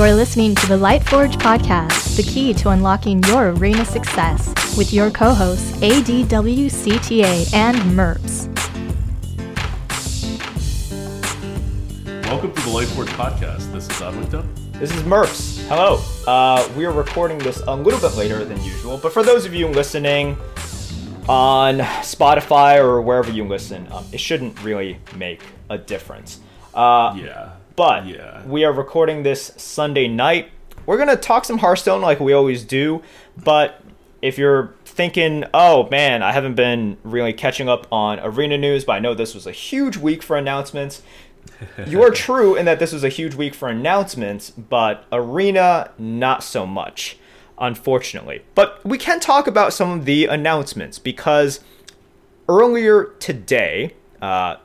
You're listening to the Lightforge podcast, the key to unlocking your arena success, with your co hosts ADWCTA and MERPS. Welcome to the Lightforge podcast. This is Adwicta. This is Merps. Hello. Uh, we are recording this a little bit later than usual, but for those of you listening on Spotify or wherever you listen, um, it shouldn't really make a difference. Uh, Yeah. But Yeah. we are recording this Sunday night. We're gonna talk some Hearthstone like we always do, but if you're thinking, oh man, I haven't been really catching up on arena news, but I know this was a huge week for announcements. you are true in that this was a huge week for announcements, but arena not so much, unfortunately. But we can talk about some of the announcements because earlier today, uh,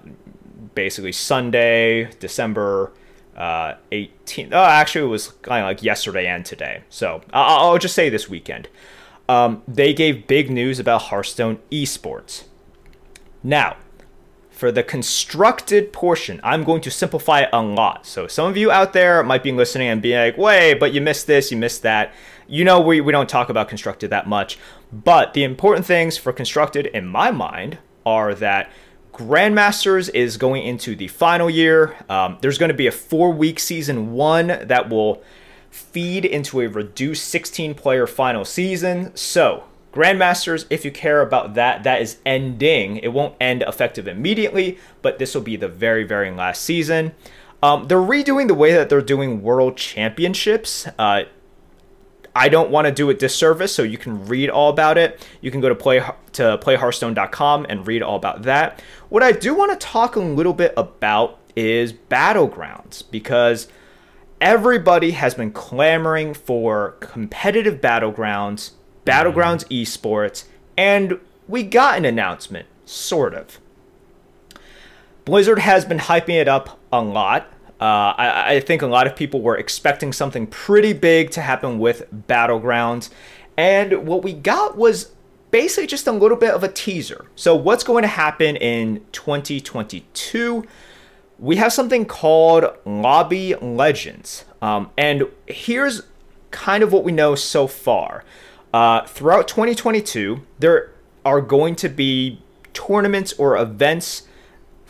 basically Sunday, December uh, 18th. Oh, actually, it was kind of like yesterday and today. So I'll, I'll just say this weekend. Um, they gave big news about Hearthstone esports. Now, for the constructed portion, I'm going to simplify it a lot. So some of you out there might be listening and be like, wait, but you missed this, you missed that. You know, we, we don't talk about constructed that much. But the important things for constructed, in my mind, are that Grandmasters is going into the final year. Um, there's going to be a four week season one that will feed into a reduced 16 player final season. So, Grandmasters, if you care about that, that is ending. It won't end effective immediately, but this will be the very, very last season. Um, they're redoing the way that they're doing World Championships. Uh, I don't want to do it disservice, so you can read all about it. You can go to play to playhearthstone.com and read all about that. What I do want to talk a little bit about is battlegrounds because everybody has been clamoring for competitive battlegrounds, battlegrounds mm-hmm. esports, and we got an announcement, sort of. Blizzard has been hyping it up a lot. Uh, I, I think a lot of people were expecting something pretty big to happen with Battlegrounds. And what we got was basically just a little bit of a teaser. So, what's going to happen in 2022? We have something called Lobby Legends. Um, and here's kind of what we know so far. Uh, throughout 2022, there are going to be tournaments or events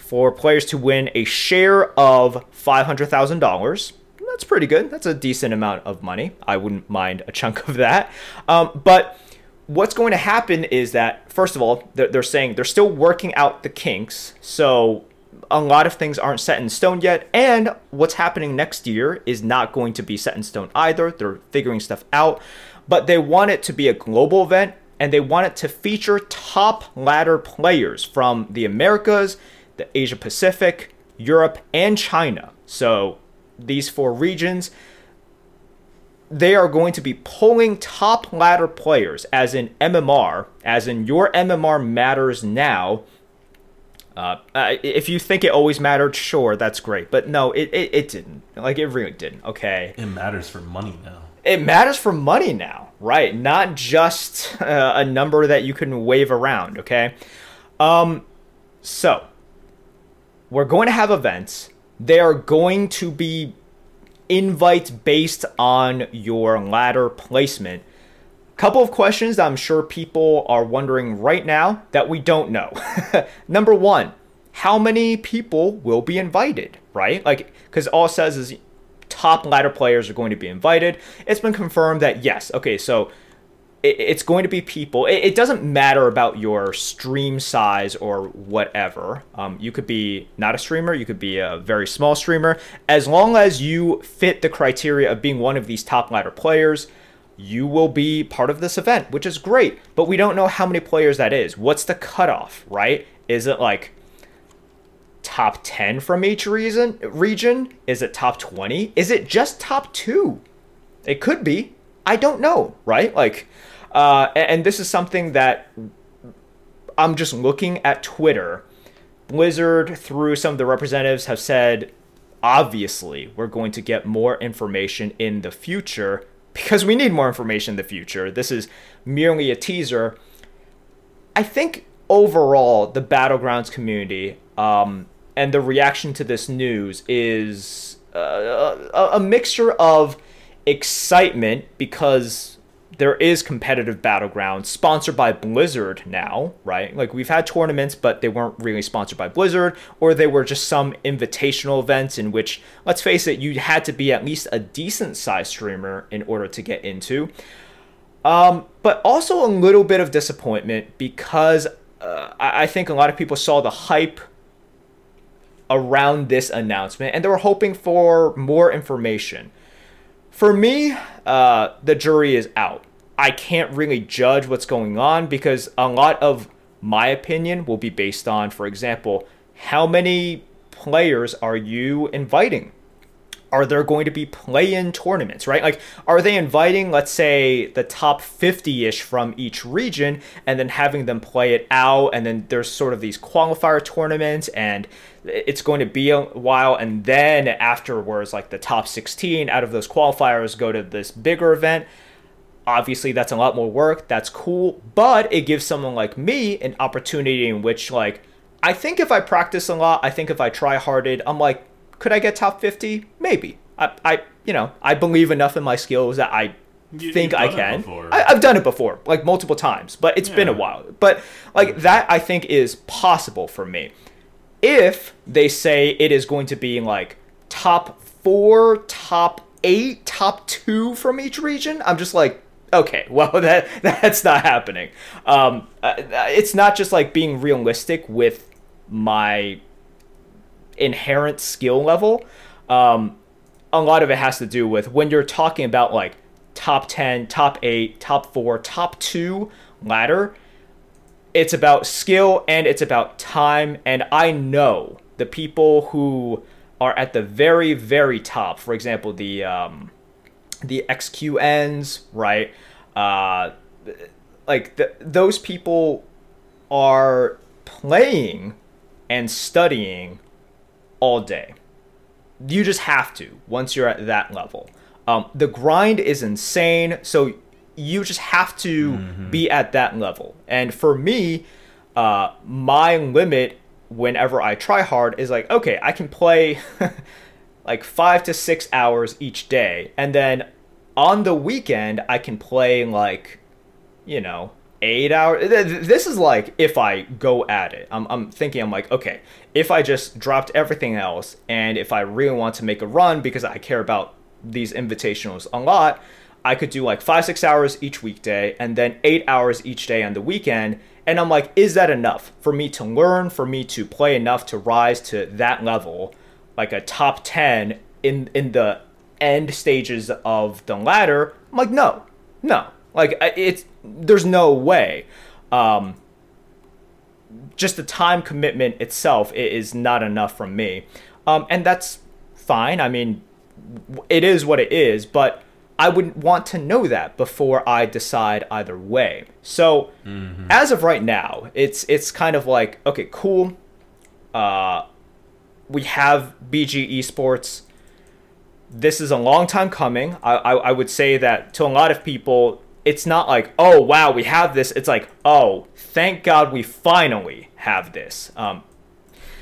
for players to win a share of $500,000. That's pretty good. That's a decent amount of money. I wouldn't mind a chunk of that. Um, but what's going to happen is that, first of all, they're, they're saying they're still working out the kinks. So a lot of things aren't set in stone yet. And what's happening next year is not going to be set in stone either. They're figuring stuff out. But they want it to be a global event and they want it to feature top ladder players from the Americas the Asia Pacific, Europe, and China. So these four regions, they are going to be pulling top ladder players, as in MMR, as in your MMR matters now. Uh, if you think it always mattered, sure, that's great. But no, it, it, it didn't. Like, it really didn't, okay? It matters for money now. It matters for money now, right? Not just uh, a number that you can wave around, okay? Um, so, we're going to have events. They are going to be invites based on your ladder placement. Couple of questions I'm sure people are wondering right now that we don't know. Number one, how many people will be invited, right? Like, because all says is top ladder players are going to be invited. It's been confirmed that yes, okay, so it's going to be people. It, doesn't matter about your stream size or whatever. Um, you could be not a streamer, you could be a very small streamer. As long as you fit the criteria of being one of these top ladder players, you will be part of this event, which is great. But we don't know how many players that is. What's the cutoff, right? Is it like top 10 from each reason, region? Is it top 20? Is it just top two? It could be. I don't know, right? Like, uh, and this is something that I'm just looking at Twitter. Blizzard, through some of the representatives, have said, obviously, we're going to get more information in the future because we need more information in the future. This is merely a teaser. I think overall, the Battlegrounds community um, and the reaction to this news is uh, a, a mixture of excitement because there is competitive battlegrounds sponsored by Blizzard now, right? Like we've had tournaments, but they weren't really sponsored by Blizzard, or they were just some invitational events in which, let's face it, you had to be at least a decent sized streamer in order to get into. Um, but also a little bit of disappointment because uh, I think a lot of people saw the hype around this announcement and they were hoping for more information. For me, uh, the jury is out. I can't really judge what's going on because a lot of my opinion will be based on, for example, how many players are you inviting? Are there going to be play in tournaments, right? Like, are they inviting, let's say, the top 50 ish from each region and then having them play it out? And then there's sort of these qualifier tournaments, and it's going to be a while. And then afterwards, like the top 16 out of those qualifiers go to this bigger event. Obviously, that's a lot more work. That's cool. But it gives someone like me an opportunity in which, like, I think if I practice a lot, I think if I try harded, I'm like, could I get top 50? Maybe. I, I you know, I believe enough in my skills that I You- think I can. I, I've done it before, like multiple times, but it's been a while. But like that, I think is possible for me. If they say it is going to be like top four, top eight, top two from each region, I'm just like, okay, well that that's not happening. Um, uh, it's not just like being realistic with my inherent skill level. Um, a lot of it has to do with when you're talking about like top 10, top 8, top 4, top 2 ladder, it's about skill and it's about time. And I know the people who are at the very, very top, for example, the, um, the XQNs, right? Uh, like th- those people are playing and studying all day. You just have to once you're at that level. Um, the grind is insane, so you just have to be at that level. And for me, uh, my limit whenever I try hard is like, okay, I can play like five to six hours each day, and then on the weekend I can play like you know, eight hours. This is like if I go at it. I'm, I'm thinking, I'm like, okay, if I just dropped everything else and if I really want to make a run because I care about these invitationals a lot, I could do like five, six hours each weekday and then eight hours each day on the weekend. And I'm like, is that enough for me to learn, for me to play enough to rise to that level, like a top 10 in, in the end stages of the ladder? I'm like, no, no. Like it's there's no way. Um, just the time commitment itself is not enough from me, um, and that's fine. I mean, it is what it is, but I would want to know that before I decide either way. So as of right now, it's it's kind of like okay, cool. Uh, we have BG Esports this is a long time coming. I, I, I would say that to a lot of people, it's not like, oh, wow, we have this. It's like, oh, thank God we finally have this. Um,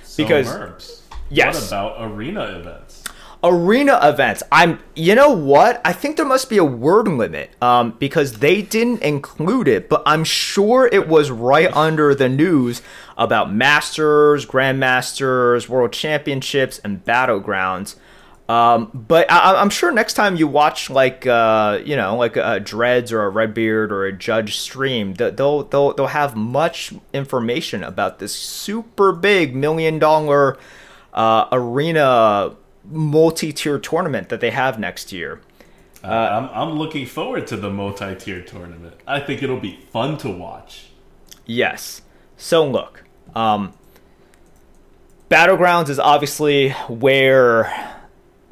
So, Because- Merps, Yes. What about arena events? arena events. I'm, you know what? I think there must be a word limit um, because they didn't include it, but I'm sure it was right under the news about Masters, Grandmasters, World Championships, and Battlegrounds. Um, but I, I'm sure next time you watch like uh, you know like a Dreads or a Redbeard or a Judge stream, they'll they'll they'll have much information about this super big million dollar uh, arena multi-tier tournament that they have next year. Uh, I'm, I'm looking forward to the multi-tier tournament. I think it'll be fun to watch. Yes. So look, um, Battlegrounds is obviously where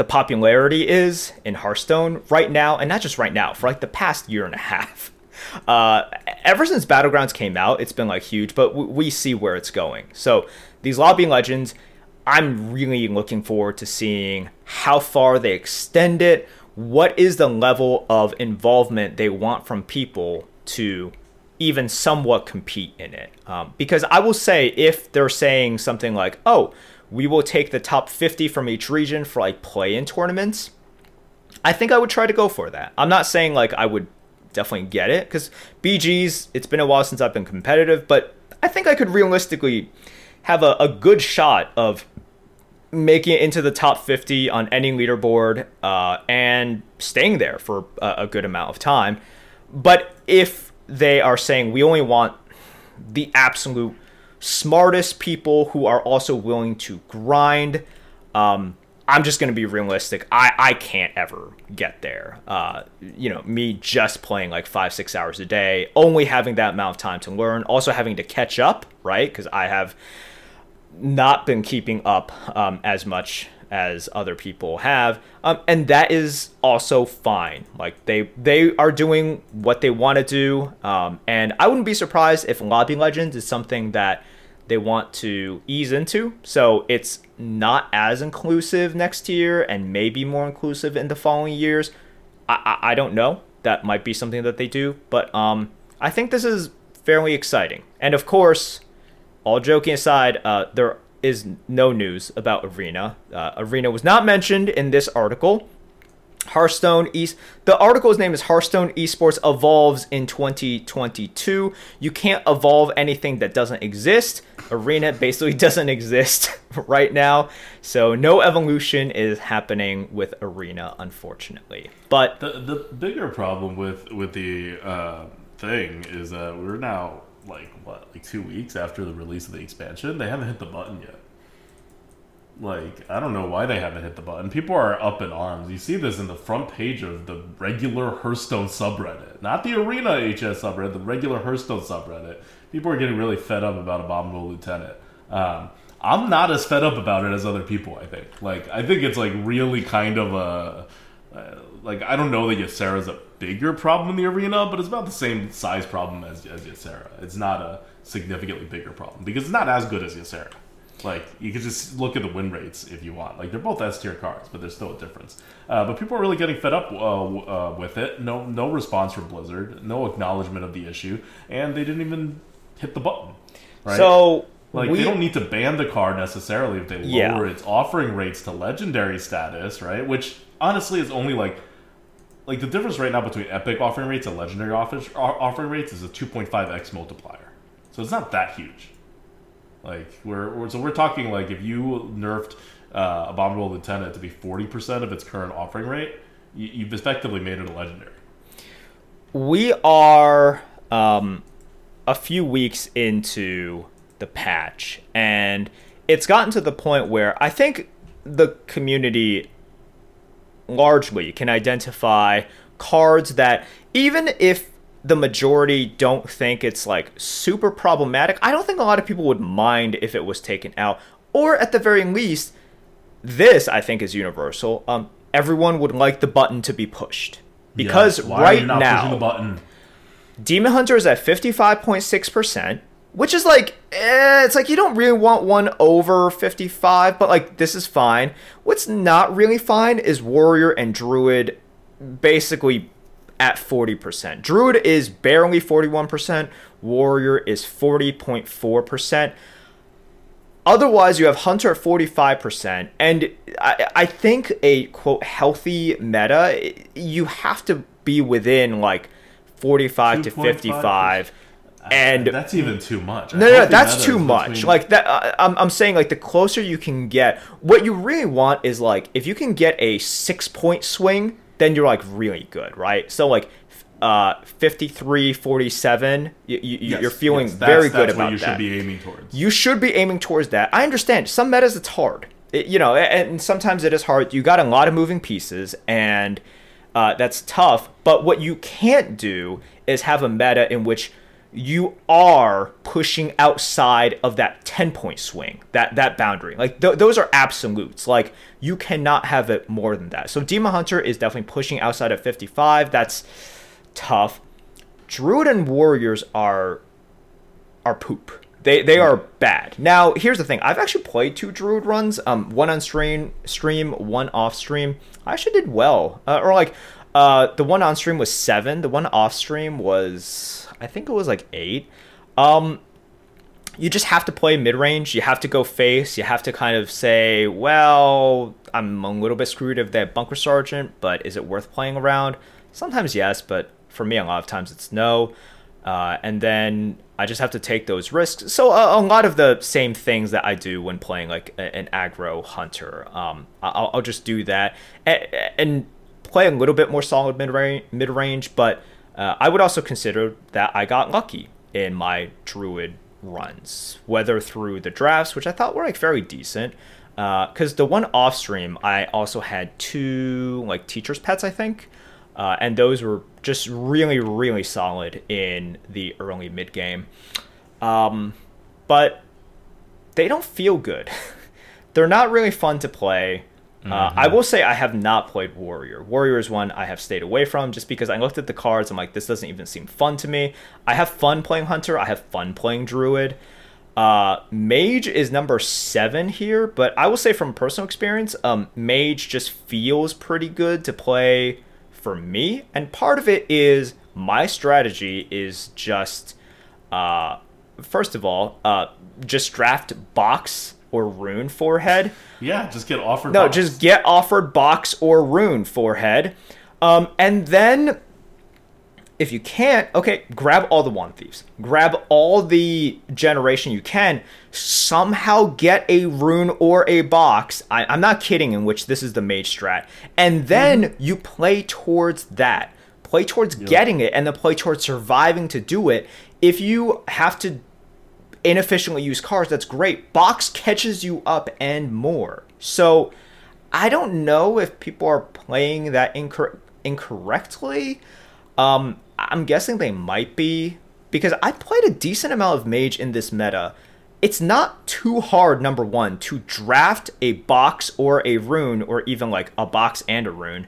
the popularity is in Hearthstone right now, and not just right now, for like the past year and a half. Uh, ever since Battlegrounds came out, it's been like huge, but w- we see where it's going. So these lobbying legends, I'm really looking forward to seeing how far they extend it. What is the level of involvement they want from people to even somewhat compete in it. Um, because I will say, if they're saying something like, oh, we will take the top 50 from each region for like play in tournaments, I think I would try to go for that. I'm not saying like I would definitely get it because BG's. It's been a while since I've been competitive, but I think I could realistically have a, a good shot of making it into the top 50 on any leaderboard uh, and staying there for a, a good amount of time. But if they are saying we only want the absolute smartest people who are also willing to grind, um, I'm just going to be realistic. I, I can't ever get there. Uh, you know, me just playing like five, six hours a day, only having that amount of time to learn, also having to catch up, right? Because I have not been keeping up um, as much as other people have, um, and that is also fine. Like they they are doing what they want to do, um, and I wouldn't be surprised if Lobby Legends is something that they want to ease into. So it's not as inclusive next year, and maybe more inclusive in the following years. I I, I don't know. That might be something that they do, but um, I think this is fairly exciting, and of course all joking aside, uh, there is no news about Arena. Uh, Arena was not mentioned in this article. Hearthstone East. The article's name is Hearthstone Esports evolves in 2022. You can't evolve anything that doesn't exist. Arena basically doesn't exist right now, so no evolution is happening with Arena, unfortunately. But the the bigger problem with with the uh, thing is that we're now like what like two weeks after the release of the expansion they haven't hit the button yet like i don't know why they haven't hit the button. People are up in arms. You see this in the front page of the regular hearthstone subreddit. Not the arena hs subreddit the regular hearthstone subreddit. People are getting really fed up about abominable lieutenant. Um, i'm not as fed up about it as other people i think. Like i think it's like really kind of a uh, like I don't know that Ysera's a bigger problem in the arena, but it's about the same size problem as, as Ysera. It's not a significantly bigger problem because it's not as good as Ysera. Like you can just look at the win rates if you want. Like they're both S tier cards, but there's still a difference. Uh, but people are really getting fed up uh, uh, with it. No, no response from Blizzard. No acknowledgement of the issue, and they didn't even hit the button. Right? so Like we, they don't need to ban the card necessarily if they Yeah. lower its offering rates to legendary status, right? Which honestly is only like like the difference right now between epic offering rates and legendary offering rates is a 2.5x multiplier. So it's not that huge. Like we're, we're so we're talking like if you nerfed uh, abominable lieutenant to be 40% of its current offering rate, you, you've effectively made it a legendary. we are um, a few weeks into the patch, and it's gotten to the point where I think the community largely can identify cards that even if the majority don't think it's like super problematic, I don't think a lot of people would mind if it was taken out. Or at the very least, this I think is universal. Um, everyone would like the button to be pushed because Yes, why are right you not now pushing the button? Demon Hunter is at 55.6%, which is like, eh, it's like you don't really want one over 55, but like this is fine. What's not really fine is Warrior and Druid basically at 40%. Druid is barely 41%, Warrior is 40.4%. Otherwise, you have Hunter at 45%. And I, I think a quote healthy meta, you have to be within like 45 to 2.5%. 55. And that's even too much. No, no, that's too much. between- Like that, uh, I'm, I'm saying like the closer you can get, what you really want is like if you can get a six point swing, then you're like really good, right? So like, uh, 53, 47, you, you, Yes, you're feeling yes, very good about you that. should be aiming towards. You should be aiming towards that. I understand some metas it's hard, It- you know, and and sometimes it is hard. You got a lot of moving pieces, and uh, that's tough. But what you can't do is have a meta in which you are pushing outside of that 10 point swing that that boundary like th- those are absolutes like you cannot have it more than that so demon hunter is definitely pushing outside of 55 that's tough druid and warriors are are poop. They they are bad. Now here's the thing. I've actually played two druid runs. Um, one on stream, stream, one off stream. I actually did well. Uh, or like, uh, the one on stream was seven. The one off stream was I think it was like eight. Um, you just have to play mid range. You have to go face. You have to kind of say, well, I'm a little bit screwed of that bunker sergeant, but is it worth playing around? Sometimes yes, but for me, a lot of times it's no. Uh, and then I just have to take those risks. So a, a, lot of the same things that I do when playing like a, an aggro hunter, um, I'll, I'll, just do that and, and, play a little bit more solid mid range. Mid range, but uh, I would also consider that I got lucky in my druid runs, whether through the drafts, which I thought were like very decent. Because uh, the one off stream, I also had two like teachers' pets, I think, uh, and those were just really, really solid in the early mid game. Um, but they don't feel good. They're not really fun to play. Mm-hmm. Uh, I will say I have not played Warrior. Warrior is one I have stayed away from just because I looked at the cards. I'm like, this doesn't even seem fun to me. I have fun playing Hunter. I have fun playing Druid. Uh, Mage is number seven here, but I will say from personal experience, um, Mage just feels pretty good to play for me. And part of it is my strategy is just, uh, first of all, uh, just draft box or rune forehead. Yeah, just get offered. No, box. just get offered box or rune forehead, um, and then if you can't, okay, grab all the wand thieves, grab all the generation you can. Somehow get a rune or a box. I, am not kidding. In which this is the mage strat, and then mm-hmm. you play towards that. Play towards yep. getting it, and then play towards surviving to do it. If you have to inefficiently use cars, that's great. Box catches you up and more. So I don't know if people are playing that incor- incorrectly. Um, I'm guessing they might be because I played a decent amount of mage in this meta. It's not too hard, number one, to draft a box or a rune, or even like a box and a rune.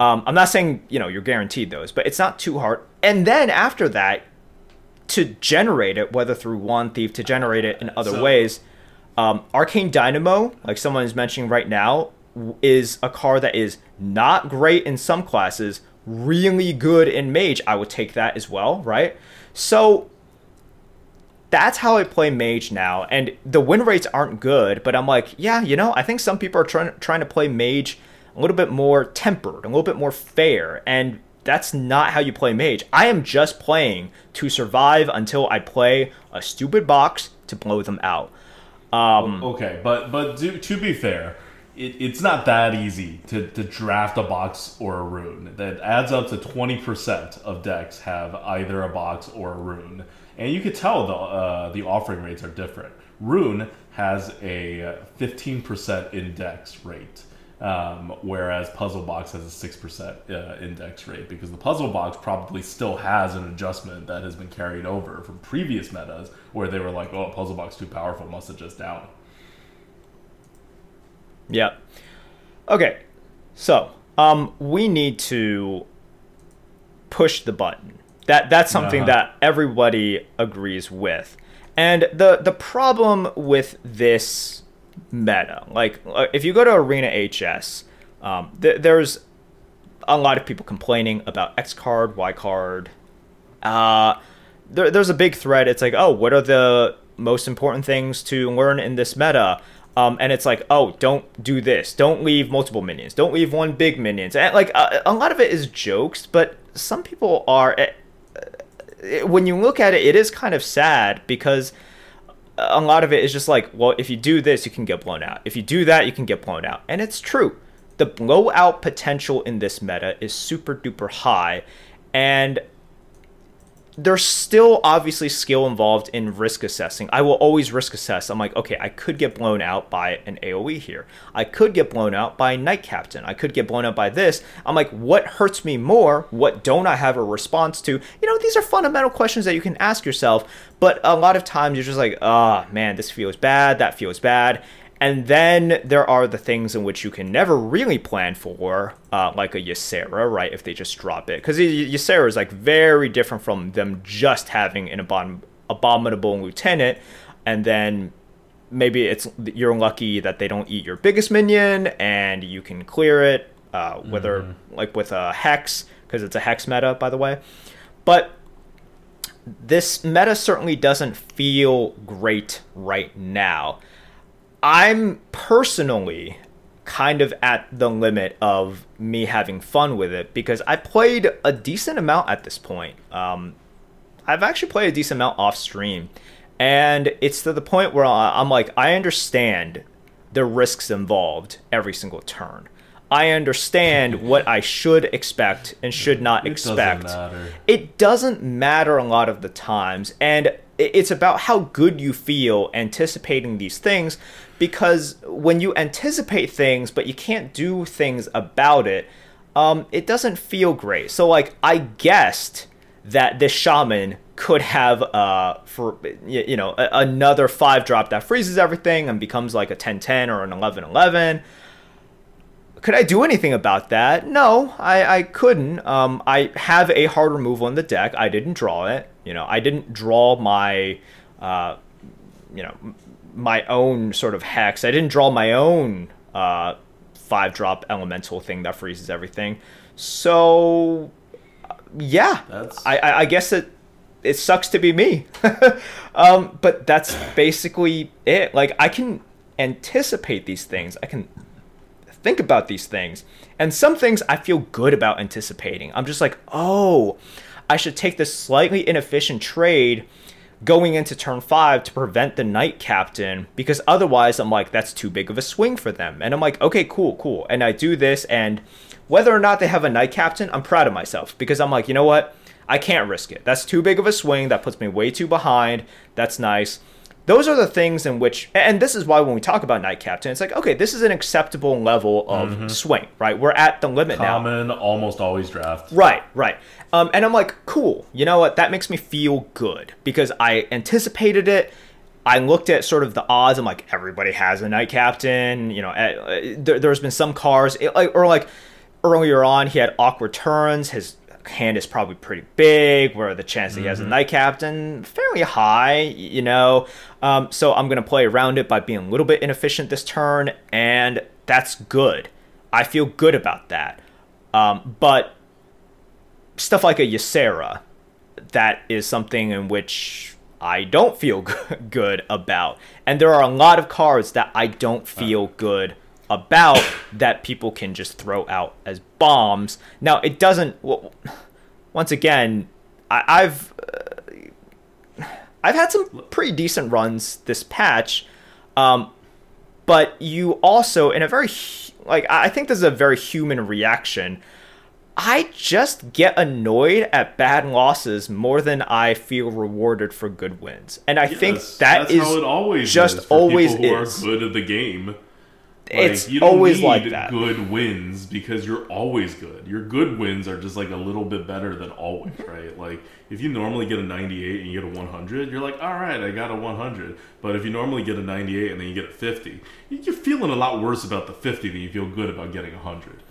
Um, I'm not saying you know you're guaranteed those, but it's not too hard. And then after that, to generate it, whether through Wand Thief, to generate it in other so, ways. Um, Arcane Dynamo, like someone is mentioning right now, is a card that is not great in some classes, really good in Mage. I would take that as well, right? So that's how I play Mage now, and the win rates aren't good, but I'm like, yeah, you know, I think some people are trying trying to play Mage a little bit more tempered, a little bit more fair, and that's not how you play mage. I am just playing to survive until I play a stupid box to blow them out. Um, okay, but but to, to be fair, it, it's not that easy to, to draft a box or a rune. That adds up to twenty percent of decks have either a box or a rune, and you could tell the uh, the offering rates are different. Rune has a fifteen percent index rate um, whereas Puzzle Box has a six percent uh, index rate because the Puzzle Box probably still has an adjustment that has been carried over from previous metas where they were like, "Oh, Puzzle Box too powerful, must adjust down." Yeah. Okay. So, um, we need to push the button. That that's something uh-huh. that everybody agrees with. And the the problem with this meta. Like uh, if you go to Arena HS, um, th- there's a lot of people complaining about X card, Y card. Uh, there, there's a big thread. It's like, oh, what are the most important things to learn in this meta? Um, and it's like, oh, don't do this. Don't leave multiple minions. Don't leave one big minions. And like a, a lot of it is jokes, but some people are. Eh, eh, when you look at it, it is kind of sad because a lot of it is just like, well, if you do this, you can get blown out. If you do that, you can get blown out. And it's true. The blowout potential in this meta is super duper high. And there's still obviously skill involved in risk assessing. I will always risk assess. I'm like, okay, I could get blown out by an AoE here. I could get blown out by knight Captain. I could get blown out by this. I'm like, what hurts me more? What don't I have a response to? You know, these are fundamental questions that you can ask yourself, but a lot of times you're just like, oh man, this feels bad, that feels bad. And then there are the things in which you can never really plan for, uh, like a Ysera, right? If they just drop it. Because Ysera is like very different from them just having an abom- abominable lieutenant. And then maybe it's you're lucky that they don't eat your biggest minion and you can clear it, uh, whether mm-hmm. like with a Hex, because it's a Hex meta, by the way. But this meta certainly doesn't feel great right now. I'm personally kind of at the limit of me having fun with it because I played a decent amount at this point. Um, I've actually played a decent amount off stream, and it's to the point where I'm like, I understand the risks involved every single turn. I understand what I should expect and should not It expect. doesn't matter. It doesn't matter a lot of the times, and it's about how good you feel anticipating these things because when you anticipate things but you can't do things about it, um, it doesn't feel great. So, like, I guessed that this shaman could have uh for you know another five drop that freezes everything and becomes like a 10-10 or an 11-11 could I do anything about that? No, I, I couldn't. Um, I have a hard removal in the deck. I didn't draw it. You know, I didn't draw my, uh, you know, my own sort of hex. I didn't draw my own uh, five drop elemental thing that freezes everything. So, yeah, That's- I, I, I guess it it sucks to be me. um, but that's basically it. Like I can anticipate these things. I can think about these things. And some things I feel good about anticipating. I'm just like, oh, I should take this slightly inefficient trade going into turn five to prevent the knight captain because otherwise I'm like, that's too big of a swing for them. And I'm like, okay, cool, cool. And I do this, and whether or not they have a knight captain, I'm proud of myself because I'm like, you know what? I can't risk it. That's too big of a swing. That puts me way too behind. That's nice those are the things in which and this is why when we talk about knight captain it's like okay this is an acceptable level of swing right we're at the limit now Common, almost always draft. right right um, and i'm like cool you know what that makes me feel good because i anticipated it I looked at sort of the odds. I'm like, everybody has a knight captain. You know, uh, there, there's been some cars, it, like, or like earlier on, he had awkward turns. His hand is probably pretty big, where the chance that he has a knight captain fairly high. You know, um, so I'm gonna play around it by being a little bit inefficient this turn, and that's good. I feel good about that. Um, but stuff like a Ysera, that is something in which I don't feel good about. And there are a lot of cards that I don't feel good about that people can just throw out as bombs. Now, it doesn't. Well, once again, I, I've uh, I've had some pretty decent runs this patch, um, but you also in a very like I think this is a very human reaction. I just get annoyed at bad losses more than I feel rewarded for good wins, and I think Yes, that that's is always just is always is. good at the game. Like, It's you don't always need like that. Good wins because you're always good. Your good wins are just like a little bit better than always, right? Like if you normally get a 98 and you get a 100, you're like, all right, I got a 100. But if you normally get a 98 and then you get a 50, you're feeling a lot worse about the 50 than you feel good about getting a 100.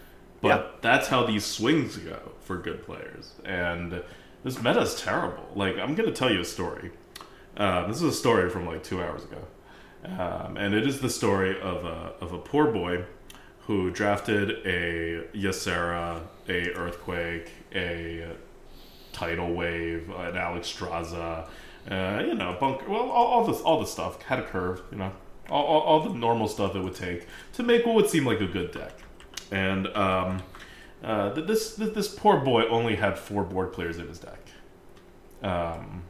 But Yeah. that's how these swings go for good players. And this meta is terrible. Like I'm gonna tell you a story. Uh, this is a story from like two hours ago, um, and it is the story of a of a poor boy who drafted a Ysera, a Earthquake, a Tidal Wave, an Alexstrasza, uh, you know, bunker. Well, all, all this all the stuff had a curve, you know, all, all, all the normal stuff it would take to make what would seem like a good deck. And um, uh, this, this poor boy only had four board players in his deck. Um,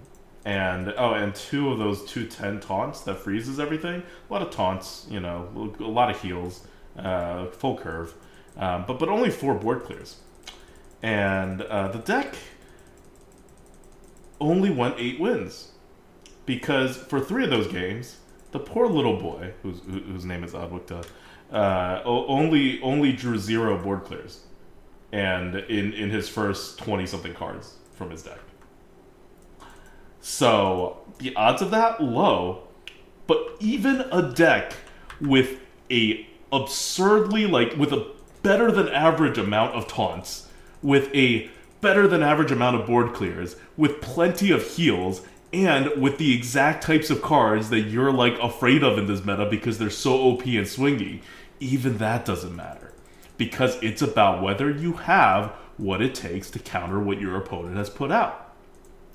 and oh, and two of those two ten taunts that freezes everything. A lot of taunts, you know, a lot of heals, uh, full curve, um, but but only four board clears. And uh, the deck only won eight wins because for three of those games, the poor little boy, whose who- whose name is Adwicta, uh, only only drew zero board clears, and in in his first twenty something cards from his deck. So the odds of that low, but even a deck with a absurdly like with a better than average amount of taunts, with a better than average amount of board clears, with plenty of heals, and with the exact types of cards that you're like afraid of in this meta because they're so OP and swingy, even that doesn't matter. Because it's about whether you have what it takes to counter what your opponent has put out.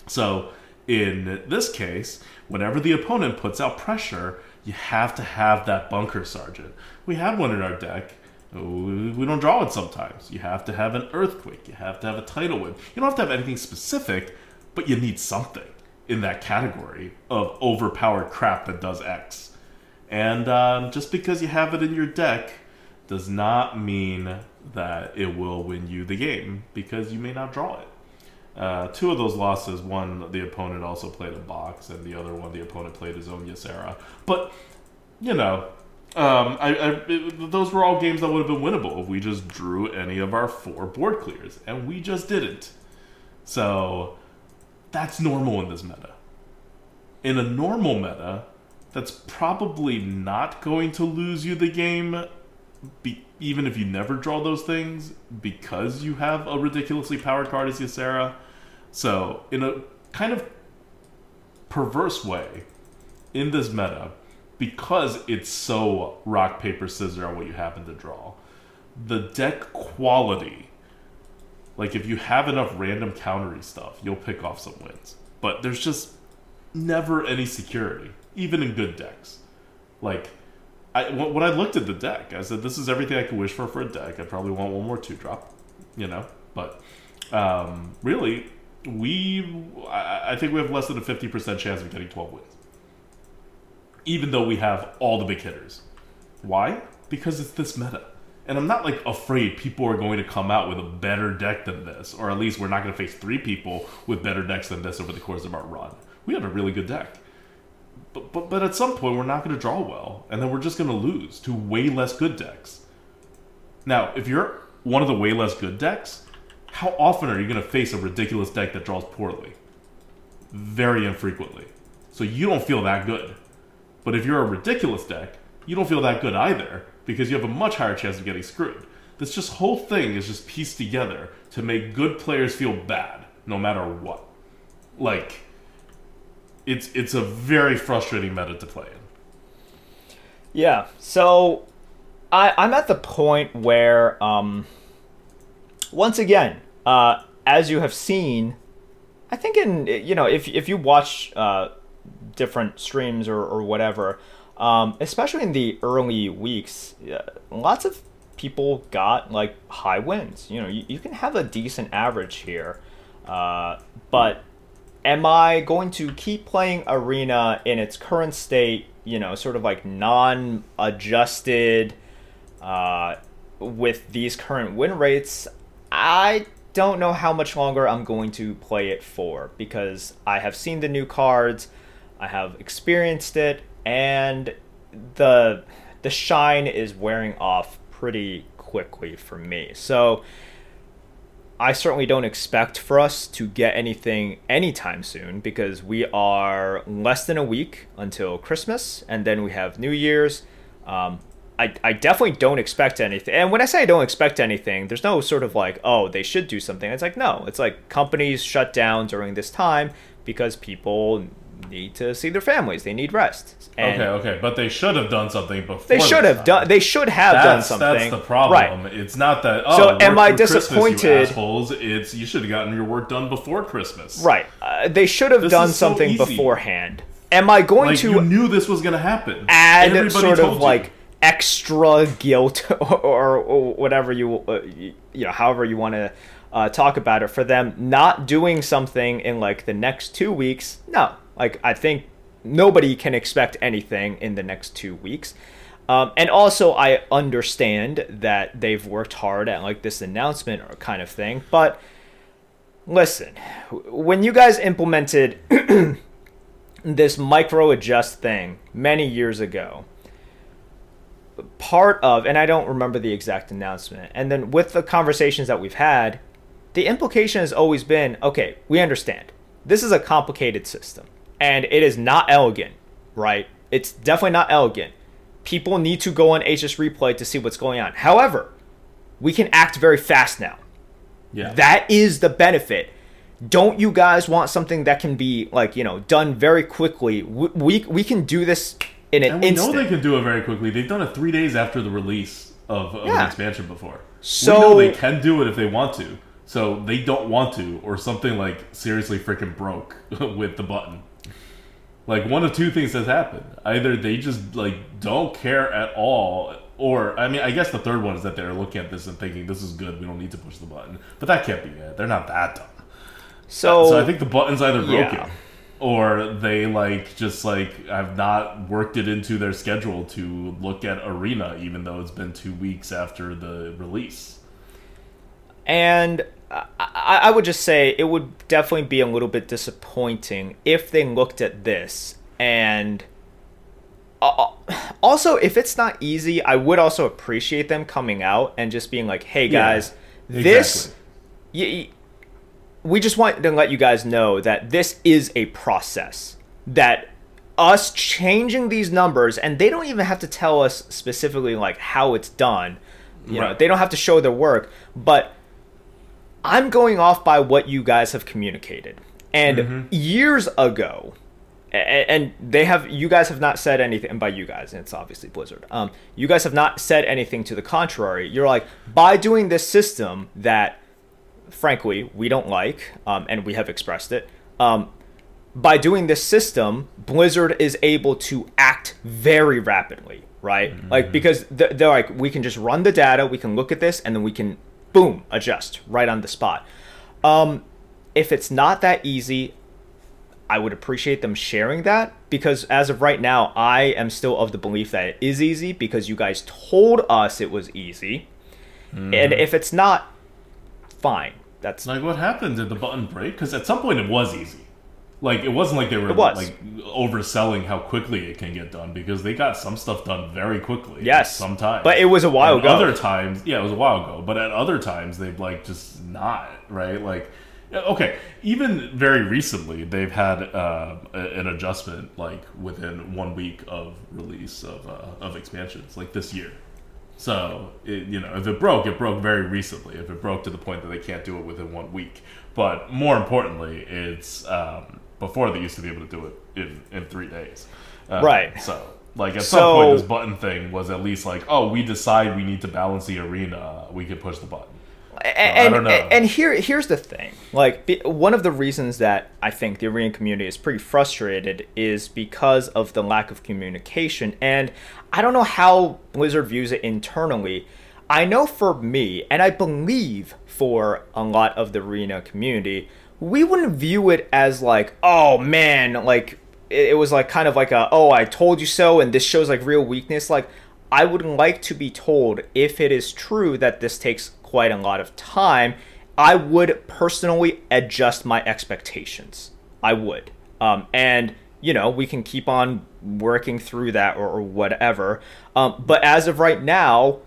So In this case, whenever the opponent puts out pressure, you have to have that bunker sergeant. We had one in our deck. We we don't draw it sometimes. You have to have an earthquake. You have to have a tidal wave. You don't have to have anything specific, but you need something in that category of overpowered crap that does X. And um, just because you have it in your deck does not mean that it will win you the game because you may not draw it. Uh, two of those losses, one the opponent also played a box, and the other one the opponent played his own Ysera. But you know, um, I, I, it, those were all games that would have been winnable if we just drew any of our four board clears, and we just didn't. So that's normal in this meta. In a normal meta, that's probably not going to lose you the game, be, even if you never draw those things, because you have a ridiculously powered card as Ysera. So, in a kind of perverse way, in this meta, because it's so rock, paper, scissors on what you happen to draw, the deck quality, like if you have enough random countery stuff, you'll pick off some wins. But there's just never any security, even in good decks. Like, I, when I looked at the deck, I said, this is everything I could wish for for a deck. I probably want one more two drop, you know? But um, really, we, I, think we have less than a 50% chance of getting 12 wins even though we have all the big hitters. Why? Because it's this meta. And I'm not like afraid people are going to come out with a better deck than this, or at least we're not going to face three people with better decks than this over the course of our run. We have a really good deck. But, but, but at some point, we're not going to draw well, and then we're just going to lose to way less good decks. Now, if you're one of the way less good decks, how often are you going to face a ridiculous deck that draws poorly? Very infrequently. So you don't feel that good. But if you're a ridiculous deck, you don't feel that good either because you have a much higher chance of getting screwed. This just whole thing is just pieced together to make good players feel bad no matter what. Like it's it's a very frustrating meta to play in. Yeah. So I, I'm at the point where, um, once again, uh, as you have seen, I think in you know if if you watch uh, different streams or, or whatever, um, especially in the early weeks, lots of people got like high wins. You know, you, you can have a decent average here, uh, but am I going to keep playing Arena in its current state? You know, sort of like non-adjusted uh, with these current win rates. I don't know how much longer I'm going to play it for because I have seen the new cards. I have experienced it, and the the shine is wearing off pretty quickly for me. So I certainly don't expect for us to get anything anytime soon because we are less than a week until Christmas, and then we have New Year's. Um, I, I definitely don't expect anything. And when I say I don't expect anything, there's no sort of like, oh, they should do something. It's like, no, it's like companies shut down during this time because people need to see their families. They need rest. And okay, okay, but they should have done something before. They should have done. They should have that's, done something. That's the problem. Right. It's not that. Oh, So am I disappointed- you assholes. It's you should have gotten your work done before Christmas. Right. Uh, they should have This done is so something beforehand. Am I going Like to you knew this was going to happen. add Everybody sort of you. like extra guilt or, or whatever you uh, you know however you want to uh, talk about it. For them not doing something in like the next two weeks no. Like i think nobody can expect anything in the next two weeks. Um, and also i understand that they've worked hard at like this announcement or kind of thing but listen when you guys implemented this micro adjust thing many years ago part of and i don't remember the exact announcement and then with the conversations that we've had the implication has always been okay we understand this is a complicated system and it is not elegant right it's definitely not elegant people need to go on HSReplay to see what's going on however we can act very fast now yeah. that is the benefit. Don't you guys want something that can be like you know done very quickly? We we, we can do this in an and we instant. know they can do it very quickly. They've done it three days after the release of, of Yeah. an expansion before. So- they can do it if they want to. So they don't want to, or something like seriously freaking broke with the button. Like one of two things has happened. Either they just like don't care at all, or I mean, I guess the third one is that they're looking at this and thinking this is good. We don't need to push the button. But that can't be it. They're not that dumb. So, So I think the button's either broken, Yeah. Or they like just like have not worked it into their schedule to look at Arena, even though it's been two weeks after the release. And I, I would just say it would definitely be a little bit disappointing if they looked at this and. Uh, also, if it's not easy, I would also appreciate them coming out and just being like, "Hey Yeah, guys, this exactly. y- y- we just want to let you guys know that this is a process. That us changing these numbers and they don't even have to tell us specifically like how it's done. You know they don't have to show their work but i'm going off by what you guys have communicated. And Mm-hmm. years ago and they have you guys have not said anything and by you guys and it's obviously blizzard. Um, you guys have not said anything to the contrary. You're like by doing this system that frankly we don't like um, and we have expressed it. Um, by doing this system blizzard is able to act very rapidly right? Like because th- they're like we can just run the data we can look at this and then we can boom adjust right on the spot. Um, if it's not that easy I would appreciate them sharing that because as of right now, I am still of the belief that it is easy because you guys told us it was easy. And if it's not, fine. That's Like, what happened? Did the button break? Because at some point it was easy. Like, it wasn't like they were like overselling how quickly it can get done because they got some stuff done very quickly. Yes. sometimes. But it was a while And ago. Other times, yeah, it was a while ago. But at other times, they've like just not right. Like, okay, even very recently, they've had uh, a- an adjustment like within one week of release of uh, of expansions, like this year. So, it, you know, if it broke, it broke very recently. If it broke to the point that they can't do it within one week. But more importantly, it's um, before they used to be able to do it in, in three days. Uh, Right. So, like, at So- some point, this button thing was at least like, oh, we decide we need to balance the arena. We can push the button. And, and here here's the thing. Like one of the reasons that i think the arena community is pretty frustrated is because of the lack of communication. And i don't know how blizzard views it internally. I know for me and i believe for a lot of the arena community we wouldn't view it as like oh man like it, it was like kind of like a oh i told you so and this shows like real weakness. Like I would like to be told if it is true that this takes quite a lot of time. I would personally adjust my expectations. I would. Um, and, you know, we can keep on working through that or, or whatever. Um, but as of right now,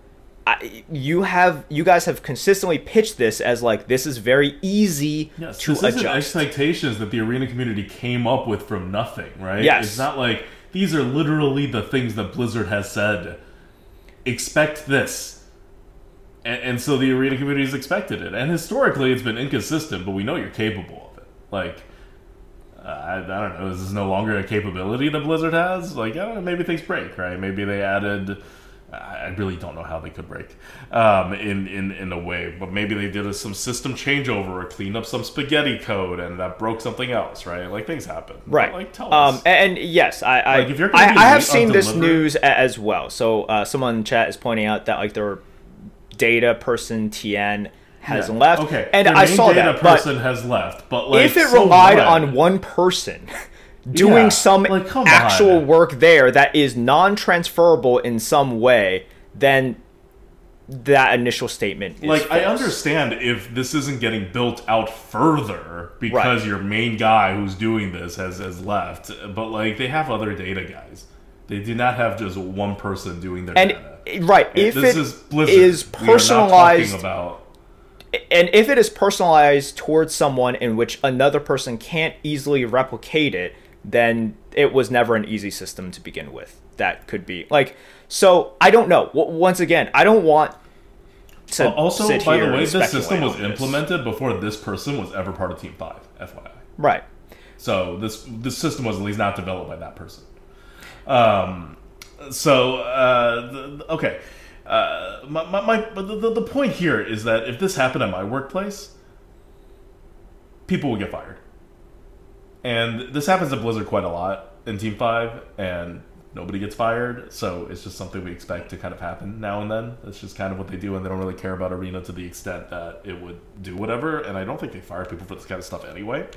I, you have you guys have consistently pitched this as like this is very easy Yes, to this adjust. expectations that the arena community came up with from nothing, right? Yes. It's not like these are literally the things that Blizzard has said. Expect this. And, and so the arena community has expected it. And historically, it's been inconsistent, but we know you're capable of it. Like, uh, I, I don't know, is this no longer a capability that Blizzard has? Like, I don't know, maybe things break, right? Maybe they added. I really don't know how they could break um, in, in, in a way, but maybe they did a, some system changeover or cleaned up some spaghetti code and that broke something else, right? Like things happen. Right. But, like tell um, us. And, and yes, I I, Like, if you're I, I have seen this news as well. So uh, someone in chat is pointing out that like their data person Tien has Yeah. left. Okay. and I saw data that. Person has left, but like if it so relied what? on one person doing Yeah, some like, actual on. work there that is non-transferable in some way, then that initial statement is like I understand if this isn't getting built out further because Right. your main guy who's doing this has has left, but like they have other data guys. They do not have just one person doing their And data. right, if this it is Blizzard. is We are not personalized about and if it is personalized towards someone in which another person can't easily replicate it, then it was never an easy system to begin with. That could be like so. I don't know. Once again, I don't want to also, sit by the way, this system was this. implemented before this person was ever part of Team Five. FYI. Right. So this this system was at least not developed by that person. Um, so uh, the, the- okay, uh, my, my, my the, the point here is that if this happened at my workplace, people would get fired. And this happens at Blizzard quite a lot in Team 5, and nobody gets fired. So it's just something we expect to kind of happen now and then. It's just kind of what they do, and they don't really care about Arena to the extent that it would do whatever. And I don't think they fire people for this kind of stuff anyway.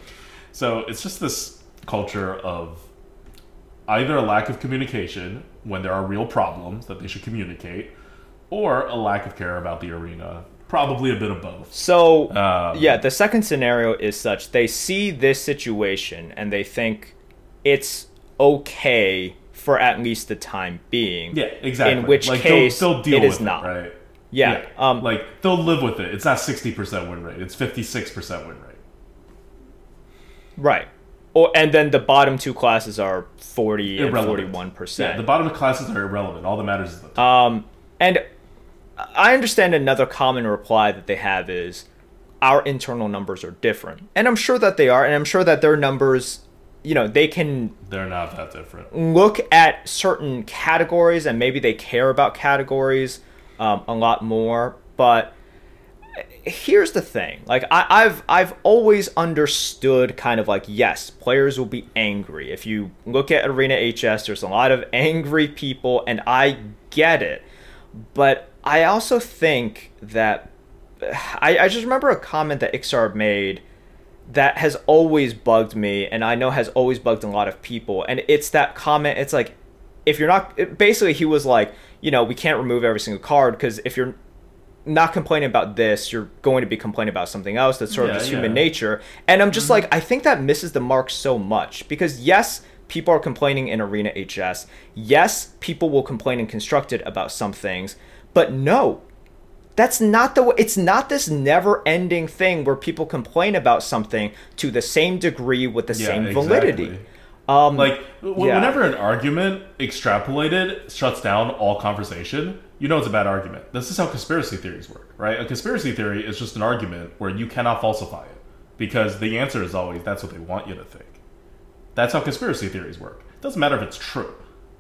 So it's just this culture of either a lack of communication when there are real problems that they should communicate, or a lack of care about the arena. Probably a bit of both. So Um, yeah, the second scenario is such they see this situation and they think it's okay for at least the time being. Yeah, exactly. In which like, case, they'll, they'll deal it with is not. right? Yeah. Um, like they'll live with it. It's not sixty percent win rate. It's fifty six percent win rate. right. Or and then the bottom two classes are forty and Irrelevant. forty one Yeah, percent. the bottom classes are irrelevant. All that matters is the top. Um, and I understand another common reply that they have is our internal numbers are different. And I'm sure that they are, and I'm sure that their numbers, you know, they can They're not that different. look at certain categories and maybe they care about categories um, a lot more. But here's the thing like I, I've I've always understood kind of like yes, players will be angry. If you look at Arena HS, there's a lot of angry people, and I get it. But I also think that I, I just remember a comment that Iksar made that has always bugged me and I know has always bugged a lot of people. And it's that comment it's like if you're not it- basically he was like you know we can't remove every single card because if you're not complaining about this you're going to be complaining about something else that's sort of just yeah. human nature. And I'm just mm-hmm. like I think that misses the mark so much because yes people are complaining in arena HS yes people will complain in constructed about some things but no that's not the way it's not this never ending thing where people complain about something to the same degree with the Yeah, same exactly. validity um Like w- yeah. whenever an argument extrapolated shuts down all conversation, you know it's a bad argument. This is how conspiracy theories work, right? A conspiracy theory is just an argument where you cannot falsify it because the answer is always that's what they want you to think. That's how conspiracy theories work. It doesn't matter if it's true.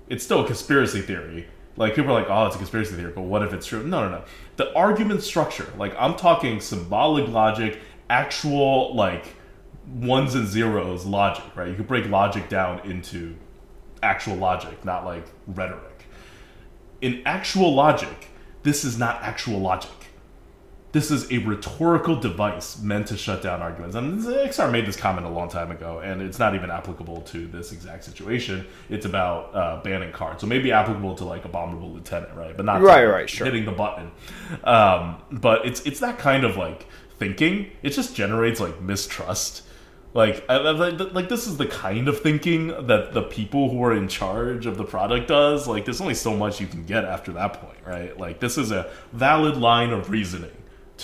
It's still a conspiracy theory. Like people are like, "Oh, it's a conspiracy theory," but what if it's true? No, no, no. The argument structure, like I'm talking symbolic logic, actual like ones and zeros logic, right? You could break logic down into actual logic, not like rhetoric. In actual logic, this is not actual logic. This is a rhetorical device meant to shut down arguments. And Iksar made this comment a long time ago, and it's not even applicable to this exact situation. It's about uh, banning cards, so maybe applicable to like abominable lieutenant, right? But not Right, right, sure. hitting the button. Um, but it's it's that kind of like thinking. It just generates like mistrust. Like, I, I- like, like this is the kind of thinking that the people who are in charge of the product does. Like, there's only so much you can get after that point, right? Like, this is a valid line of reasoning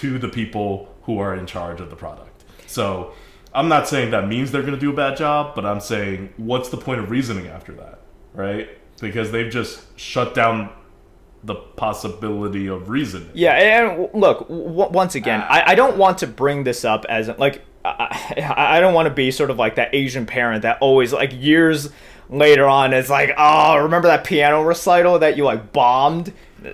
to the people who are in charge of the product. So, I'm not saying that means they're going to do a bad job, but I'm saying what's the point of reasoning after that, right? Because they've just shut down the possibility of reasoning. Yeah, and look, w- once again, I, I don't want to bring this up as like I, I I don't want to be sort of like that Asian parent that always like years later on is like, oh, remember that piano recital that you like bombed?